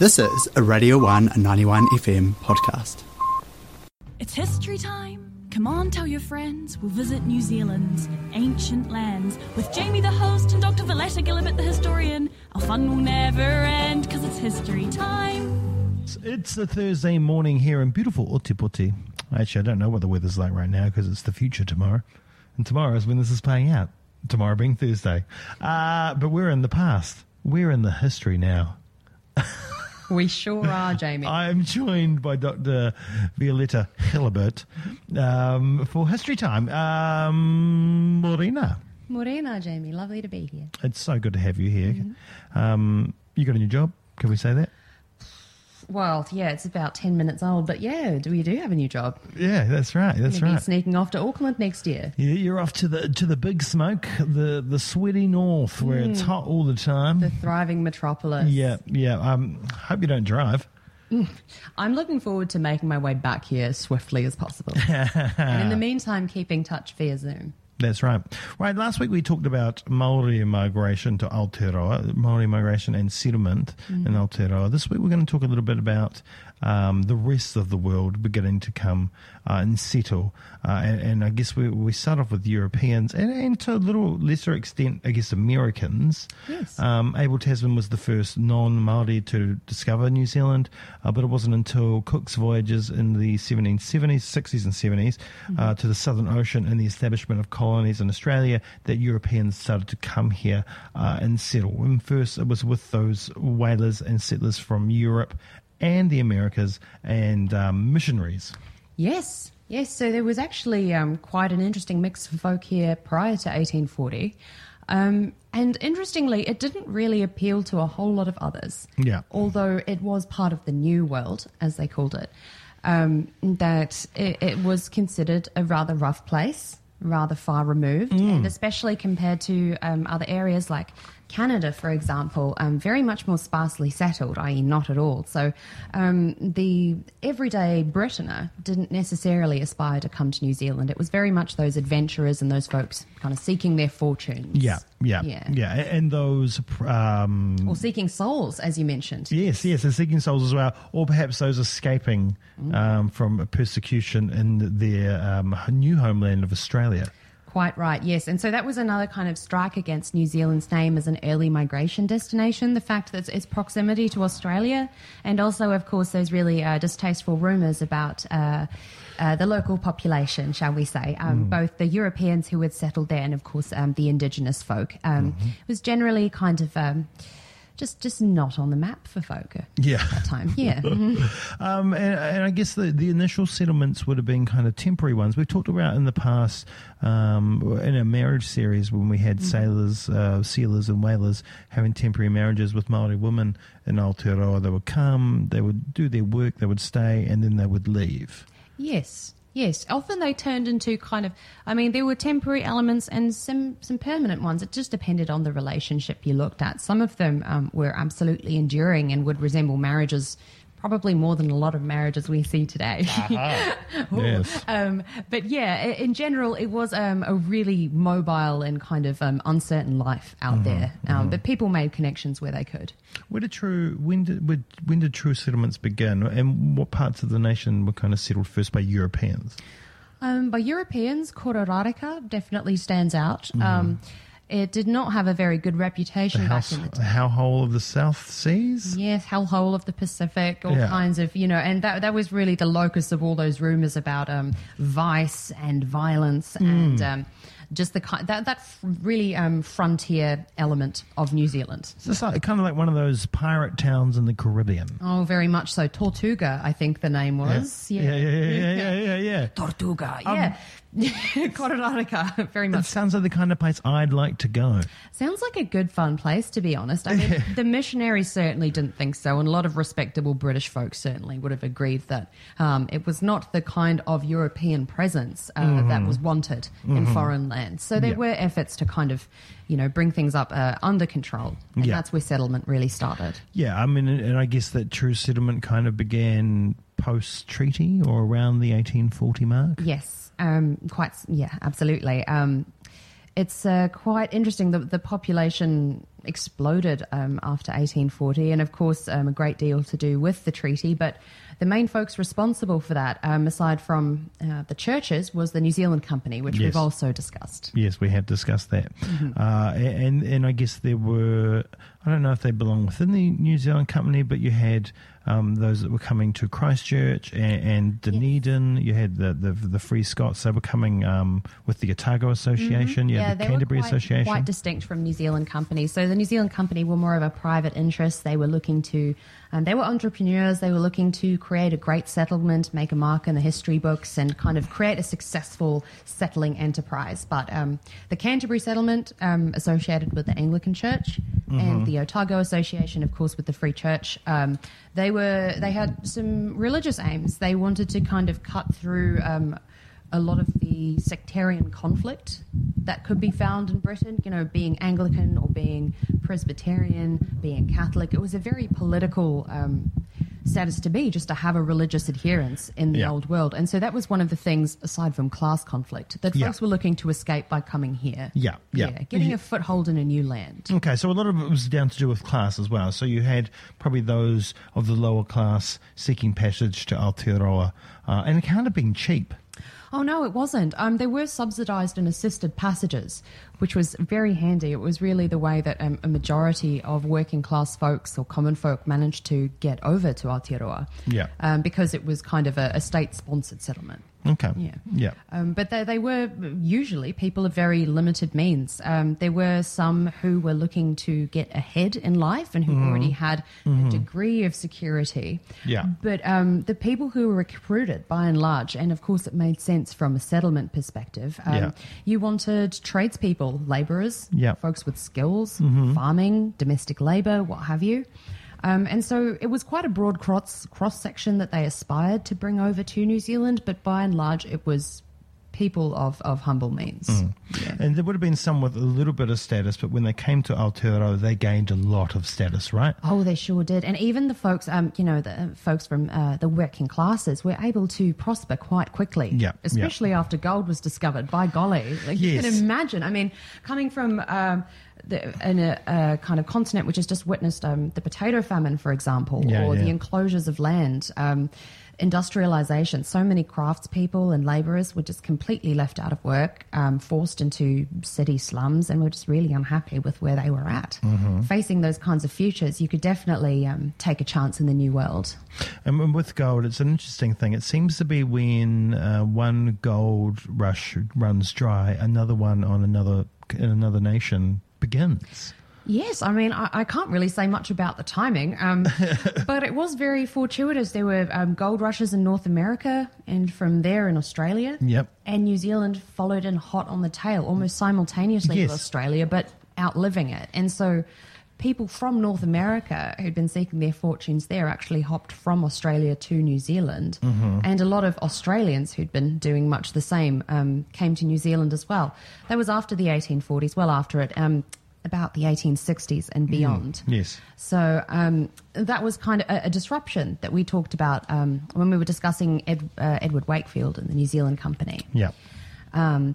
This is a Radio 1 91 FM podcast. It's history time. Come on, tell your friends. We'll visit New Zealand's ancient lands with Jamie the host and Dr. Violeta Gilabert the historian. Our fun will never end because it's history time. It's a Thursday morning here in beautiful Ōtepoti. Actually, I don't know what the weather's like right now because it's the future tomorrow. And tomorrow is when this is playing out. Tomorrow being Thursday. Uh, but we're in the past. We're in the history now. We sure are, Jamie. I'm joined by Dr. Violeta Gilabert um, for History Time. Um, Morena, Morena, Jamie. Lovely to be here. it's so good to have you here. Um, you got a new job? Can we say that? Well, yeah, it's about 10 minutes old, but yeah, do we do have a new job? Yeah, that's right. That's Gonna right. sneaking off to Auckland next year. Yeah, you're off to the to the big smoke, the the sweaty north, where it's hot all the time. The thriving metropolis. yeah, yeah. Um, hope you don't drive. I'm looking forward to making my way back here as swiftly as possible. and in the meantime, keeping touch via Zoom. That's right. Right. Last week we talked about Maori migration to Aotearoa, Maori migration and settlement mm. in Aotearoa. This week we're going to talk a little bit about um, the rest of the world beginning to come uh, and settle. Uh, and, and I guess we, we start off with Europeans and, and to a little lesser extent, I guess, Americans. Yes. Um, Abel Tasman was the first non-Maori to discover New Zealand, uh, but it wasn't until Cook's voyages in the 1770s, 60s, and 70s uh, to the Southern Ocean and the establishment of colonies in Australia that Europeans started to come here uh, and settle. And first, it was with those whalers and settlers from Europe and the Americas and um, missionaries. Yes, yes. So there was actually um, quite an interesting mix of folk here prior to 1840. Um, and interestingly, it didn't really appeal to a whole lot of others. Yeah. Although it was part of the New World, as they called it, um, that it, it was considered a rather rough place, rather far removed, and especially compared to um, other areas like Canada, for example, um, very much more sparsely settled, i.e., not at all. So um, the everyday Britainer didn't necessarily aspire to come to New Zealand. It was very much those adventurers and those folks kind of seeking their fortunes. Yeah, yeah, Yeah. yeah. And those um, Or seeking souls, as you mentioned. Yes, yes, and seeking souls as well, or perhaps those escaping um, from persecution in their um, new homeland of Australia. Quite right, yes. And so that was another kind of strike against New Zealand's name as an early migration destination. The fact that its proximity to Australia, and also, of course, those really uh, distasteful rumours about uh, uh, the local population, shall we say, um, both the Europeans who had settled there and, of course, um, the indigenous folk. Um, It was generally kind of. Just, just not on the map for folk at Yeah. that time. Yeah. Um, and, and I guess the, the initial settlements would have been kind of temporary ones. We've talked about in the past um, in our marriage series when we had sailors, uh, sealers, and whalers having temporary marriages with Maori women in Aotearoa. They would come, they would do their work, they would stay, and then they would leave. Yes, yes. Often they turned into kind of. I mean, there were temporary elements and some some permanent ones. It just depended on the relationship you looked at. Some of them um, were absolutely enduring and would resemble marriages. Probably more than a lot of marriages we see today. Yes. um, but yeah, in general, it was um, a really mobile and kind of um, uncertain life out there. Um, But people made connections where they could. Where did true when did when, when did true settlements begin, and what parts of the nation were kind of settled first by Europeans? Um, by Europeans, Kororareka definitely stands out. Um, it did not have a very good The reputation house, back in the the hellhole of the South Seas. Yes, hellhole of the Pacific, all Yeah. kinds of, you know, and that that was really the locus of all those rumors about um, vice and violence Hmm. and um, just the kind that that really um, frontier element of New Zealand. It's like, kind of like one of those pirate towns in the Caribbean. Oh, very much so. Tortuga, I think the name was. yeah, yeah, yeah, yeah, yeah, yeah. yeah. Tortuga, yeah. Kororareka, very It much. sounds like the kind of place I'd like to go. Sounds like a good fun place, to be honest. I mean, the missionaries certainly didn't think so, and a lot of respectable British folks certainly would have agreed that um, it was not the kind of European presence uh, that was wanted in foreign lands. So there. Yeah. were efforts to kind of, you know, bring things up uh, under control, and Yeah. that's where settlement really started. Yeah, I mean, and I guess that true settlement kind of began post treaty or around the 1840 mark. Yes, um, quite. Yeah, absolutely. Um, it's uh, quite interesting. The, the population exploded um, after 1840, and of course, um, a great deal to do with the treaty. But the main folks responsible for that, um, aside from uh, the churches, was the New Zealand Company, which Yes. we've also discussed. Yes, we have discussed that, Mm-hmm. uh, and and I guess there were I don't know if they belong within the New Zealand company, but you had um, those that were coming to Christchurch and, and Dunedin. You had the, the the Free Scots. They were coming um, with the Otago Association. You had the Mm-hmm. they Canterbury were quite, Association. quite distinct from New Zealand Company. So the New Zealand Company were more of a private interest. They were looking to, um, they were entrepreneurs. They were looking to create a great settlement, make a mark in the history books, and kind of create a successful settling enterprise. But um, the Canterbury settlement, um, associated with the Anglican Church, and the Otago Association, of course, with the Free Church, um, they were they had some religious aims. They wanted to kind of cut through. A lot of the sectarian conflict that could be found in Britain, you know, being Anglican or being Presbyterian, being Catholic. It was a very political um, status to be, just to have a religious adherence in the Yeah. old world. And so that was one of the things, aside from class conflict, that Yeah. folks were looking to escape by coming here. Yeah, yeah. getting a foothold in a new land. Okay, so a lot of it was down to do with class as well. So you had probably those of the lower class seeking passage to Aotearoa, uh, and it can't have been cheap. Oh no, it wasn't. Um, they were subsidised and assisted passages, which was very handy. It was really the way that um, a majority of working class folks or common folk managed to get over to Aotearoa. Yeah. Um, because it was kind of a, a state sponsored settlement. Okay. Yeah. Yeah. Um, but they, they were usually people of very limited means. Um, there were some who were looking to get ahead in life and who already had a degree of security. Yeah. But um, the people who were recruited, by and large, and of course it made sense from a settlement perspective, um, Yeah. you wanted tradespeople, labourers, Yeah. folks with skills, farming, domestic labour, what have you. Um, and so it was quite a broad cross cross section that they aspired to bring over to New Zealand, but by and large, it was people of, of humble means. Yeah. And there would have been some with a little bit of status, but when they came to Aotearoa, they gained a lot of status, right? Oh, they sure did. And even the folks, um, you know, the uh, folks from uh, the working classes were able to prosper quite quickly. Yeah, yeah. Especially after gold was discovered. By golly. Like, You can imagine. I mean, coming from um, the, in a, a kind of continent which has just witnessed um, the potato famine, for example, Yeah, or the enclosures of land. Um, industrialization so many craftspeople and laborers were just completely left out of work um, forced into city slums and were just really unhappy with where they were at Mm-hmm. facing those kinds of futures you could definitely um, take a chance in the new world And with gold, it's an interesting thing. It seems to be when uh, one gold rush runs dry, another one on another in another nation begins. Yes, I mean, I, I can't really say much about the timing, um, but it was very fortuitous. There were um, gold rushes in North America and from there in Australia. Yep. And New Zealand followed in hot on the tail almost simultaneously Yes. with Australia, but outliving it. And so people from North America who'd been seeking their fortunes there actually hopped from Australia to New Zealand. And a lot of Australians who'd been doing much the same um, came to New Zealand as well. That was after the 1840s, well after it. Um, about the 1860s and beyond. Yes. So um, that was kind of a, a disruption that we talked about um, when we were discussing Ed, uh, Edward Wakefield and the New Zealand Company. Yeah. Um,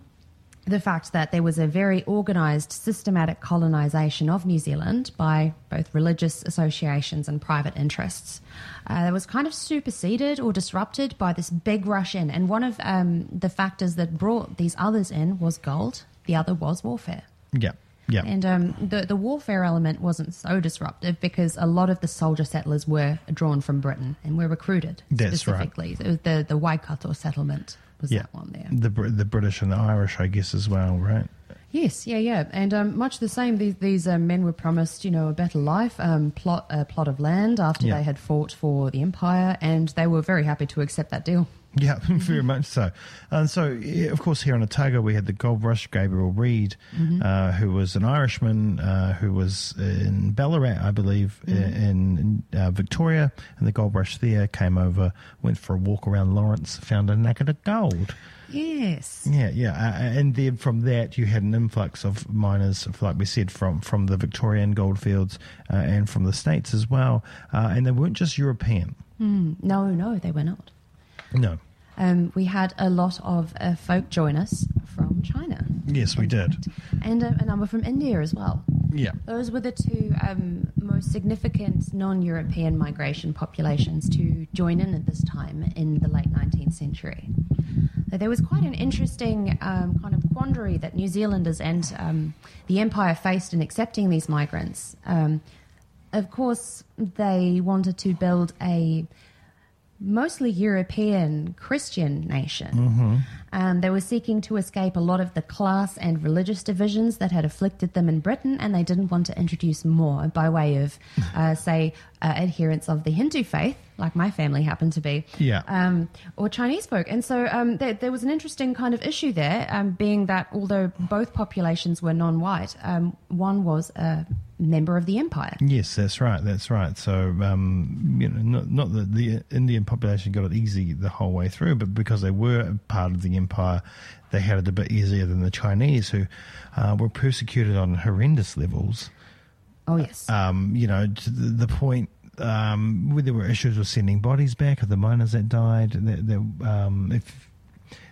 the fact that there was a very organised, systematic colonisation of New Zealand by both religious associations and private interests. Uh, that was kind of superseded or disrupted by this big rush in. And one of um, the factors that brought these others in was gold, the other was warfare. Yeah. Yeah. And um, the the warfare element wasn't so disruptive because a lot of the soldier settlers were drawn from Britain and were recruited That's right. specifically. It was the the Waikato settlement was yeah. that one there. The the British and the Irish, I guess, as well, right? Yes, yeah, yeah, and um, much the same. These these um, men were promised, you know, a better life, um, plot a plot of land after Yeah. they had fought for the empire, and they were very happy to accept that deal. Yeah, very much so. And so, of course, here in Otago, we had the Gold Rush, Gabriel Read, uh, who was an Irishman uh, who was in Ballarat, I believe, i- in, in uh, Victoria. And the Gold Rush there came over, went for a walk around Lawrence, found a nugget of gold. Yes. Yeah, yeah. Uh, and then from that, you had an influx of miners, like we said, from, from the Victorian goldfields uh, and from the States as well. Uh, and they weren't just European. No, no, they were not. No. Um, we had a lot of uh, folk join us from China. Yes, we did. and a, a number from India as well. Yeah. Those were the two um, most significant non European migration populations to join in at this time in the late 19th century. There was quite an interesting um, kind of quandary that New Zealanders and um, the Empire faced in accepting these migrants. Um, of course, they wanted to build a mostly European Christian nation. Mm-hmm. Um, they were seeking to escape a lot of the class and religious divisions that had afflicted them in Britain, and they didn't want to introduce more by way of, uh, say, uh, adherents of the Hindu faith, like my family happened to be, Yeah. um, or Chinese folk. And so um, there, there was an interesting kind of issue there, um, being that although both populations were non white, um, one was a member of the empire. Yes, that's right. That's right. So, um, you know, not, not that the Indian population got it easy the whole way through, but because they were part of the empire, they had it a bit easier than the Chinese, who uh, were persecuted on horrendous levels. Oh, yes. Um, you know, to the, the point um, where there were issues with sending bodies back of the miners that died. There, there, um, if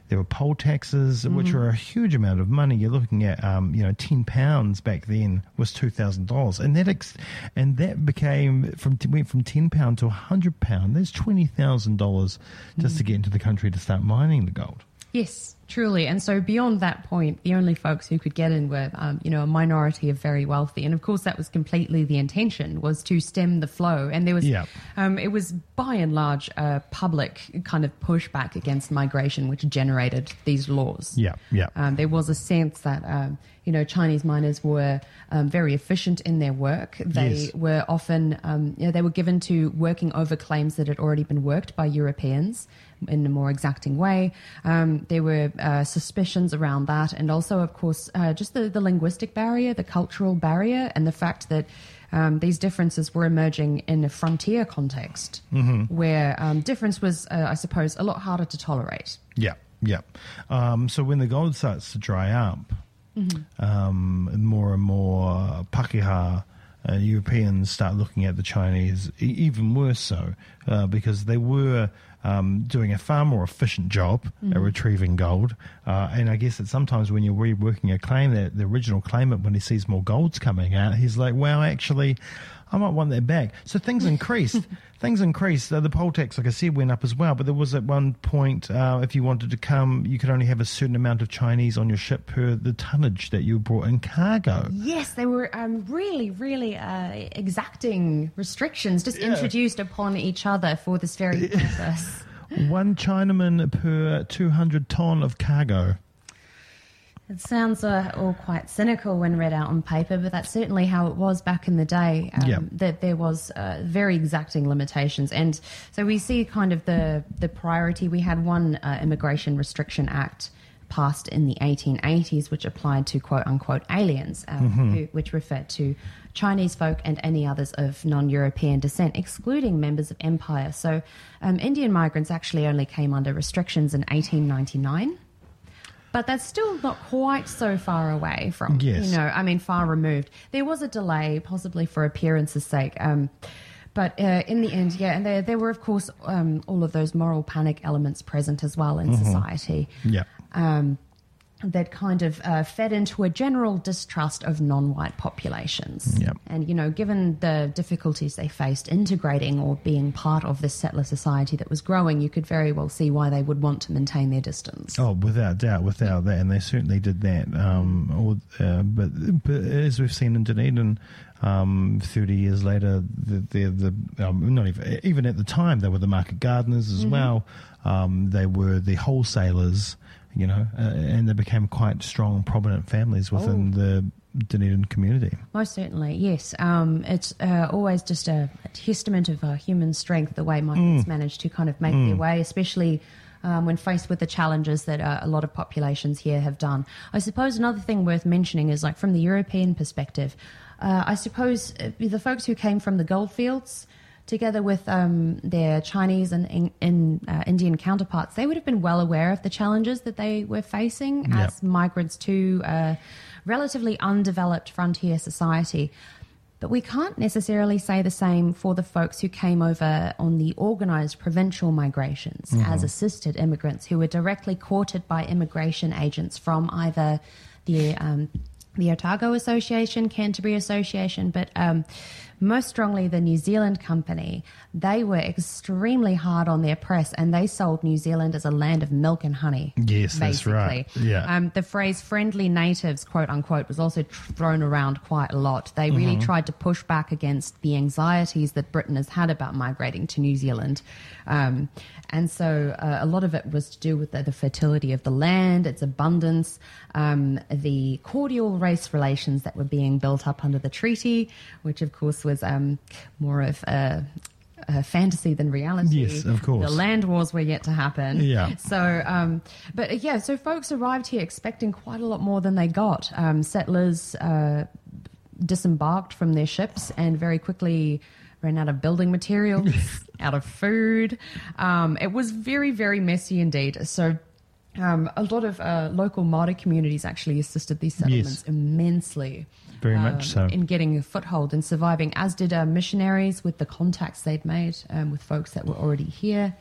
there were poll taxes, which were a huge amount of money. You're looking at, um, you know, ten pounds back then was two thousand dollars, and that ex- and that became from went from ten pound to hundred pound. That's twenty thousand dollars just to get into the country to start mining the gold. Yes, truly. And so beyond that point, the only folks who could get in were, um, you know, a minority of very wealthy. And of course, that was completely the intention was to stem the flow. And there was, Yeah. um, it was by and large a public kind of pushback against migration, which generated these laws. Yeah, yeah. Um, there was a sense that, um, you know, Chinese miners were um, very efficient in their work. They Yes. were often, um, you know, they were given to working over claims that had already been worked by Europeans in a more exacting way. Um, there were uh, suspicions around that, and also, of course, uh, just the, the linguistic barrier, the cultural barrier, and the fact that. Um, these differences were emerging in a frontier context where um, difference was, uh, I suppose, a lot harder to tolerate. Yeah, yeah. Um, so when the gold starts to dry up, um, more and more Pakeha uh, Europeans start looking at the Chinese, even worse so, uh, because they were um, doing a far more efficient job at retrieving gold. Uh, and I guess that sometimes when you're reworking a claim, that the original claimant, when he sees more golds coming out, he's like, "Well, actually, I might want that back." So things increased. things increased. The poll tax, like I said, went up as well. But there was at one point, uh, if you wanted to come, you could only have a certain amount of Chinese on your ship per the tonnage that you brought in cargo. Yes, they were um, really, really uh, exacting restrictions just introduced upon each other for this very purpose. One Chinaman per 200 ton of cargo. It sounds uh, all quite cynical when read out on paper, but that's certainly how it was back in the day. Um. That there was uh, very exacting limitations, and so we see kind of the the priority. We had one uh, Immigration Restriction Act passed in the 1880s, which applied to quote unquote aliens, um, who, which referred to Chinese folk and any others of non European descent, excluding members of empire. So um, Indian migrants actually only came under restrictions in 1899. But that's still not quite so far away from, Yes. you know, I mean, far removed. There was a delay, possibly for appearance's sake. Um, but uh, in the end, yeah, and there, there were, of course, um, all of those moral panic elements present as well in society Yeah. um, that kind of uh, fed into a general distrust of non-white populations. Yep. And you know, given the difficulties they faced integrating or being part of this settler society that was growing, you could very well see why they would want to maintain their distance. Oh, without doubt, without that, and they certainly did that. Um, or, uh, but, but as we've seen in Dunedin, um, thirty years later, the the, the um, not even even at the time they were the market gardeners as well. Um, they were the wholesalers, you know, uh, and they became quite strong, prominent families within the Dunedin community. Most certainly, yes. Um, it's uh, always just a, a testament of uh, human strength the way migrants manage to kind of make their way, especially um, when faced with the challenges that uh, a lot of populations here have done. I suppose another thing worth mentioning is like from the European perspective, uh, I suppose uh, the folks who came from the goldfields. Together with um, their Chinese and in, in, uh, Indian counterparts, they would have been well aware of the challenges that they were facing Yep. as migrants to a relatively undeveloped frontier society. But we can't necessarily say the same for the folks who came over on the organised provincial migrations as assisted immigrants who were directly courted by immigration agents from either the um, the Otago Association, Canterbury Association, but um, most strongly the New Zealand company. They were extremely hard on their press and they sold New Zealand as a land of milk and honey. Yes, that's right. Yeah. Um, the phrase friendly natives, quote unquote, was also thrown around quite a lot. They really Mm-hmm. tried to push back against the anxieties that Britain has had about migrating to New Zealand. Um, and so uh, a lot of it was to do with the, the fertility of the land, its abundance, um, the cordial race relations that were being built up under the treaty, which of course was um, more of a, a fantasy than reality. Yes, of course. The land wars were yet to happen. Yeah. So, um, but uh, yeah, so folks arrived here expecting quite a lot more than they got. Um, settlers uh, disembarked from their ships and very quickly ran out of building materials, out of food. Um, it was very, very messy indeed. So, um, a lot of uh, local Māori communities actually assisted these settlements immensely. Very um, much so. In getting a foothold and surviving, as did uh, missionaries with the contacts they'd made um, with folks that were already here.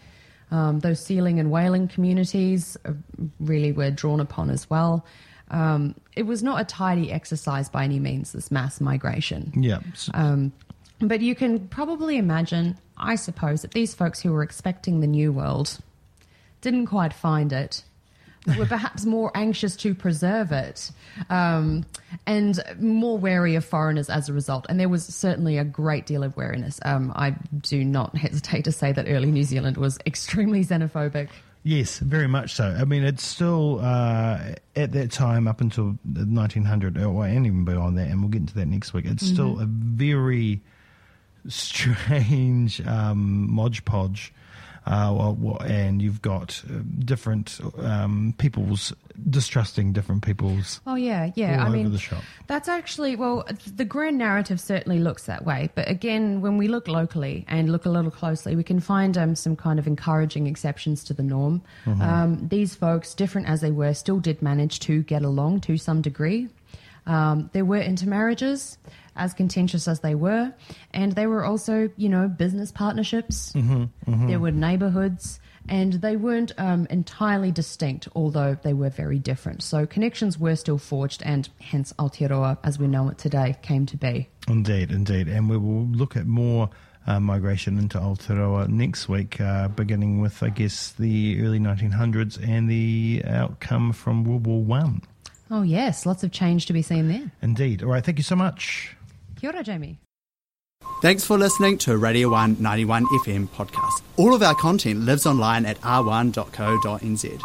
Um, those sealing and whaling communities uh, really were drawn upon as well. Um, it was not a tidy exercise by any means, this mass migration. Yeah. Um, but you can probably imagine, I suppose, that these folks who were expecting the new world didn't quite find it, were perhaps more anxious to preserve it um, and more wary of foreigners as a result. And there was certainly a great deal of wariness. Um, I do not hesitate to say that early New Zealand was extremely xenophobic. Yes, very much so. I mean, it's still uh, at that time up until the 1900, or and even beyond that, and we'll get into that next week. It's still a very strange um, modge podge. Uh, and you've got uh, different um, people's distrusting different people's Oh yeah, yeah. all I over mean, the shop. That's actually, well, the grand narrative certainly looks that way. But again, when we look locally and look a little closely, we can find um, some kind of encouraging exceptions to the norm. Um, these folks, different as they were, still did manage to get along to some degree. Um, there were intermarriages, as contentious as they were, and they were also, you know, business partnerships. There were neighborhoods, and they weren't um, entirely distinct, although they were very different. So connections were still forged, and hence Aotearoa, as we know it today, came to be. Indeed, indeed. And we will look at more uh, migration into Aotearoa next week, uh, beginning with, I guess, the early 1900s and the outcome from World War One. Oh, yes, lots of change to be seen there. Indeed. All right, thank you so much. Kia ora, Jamie. Thanks for listening to Radio 1 91 FM podcast. All of our content lives online at r1.co.nz.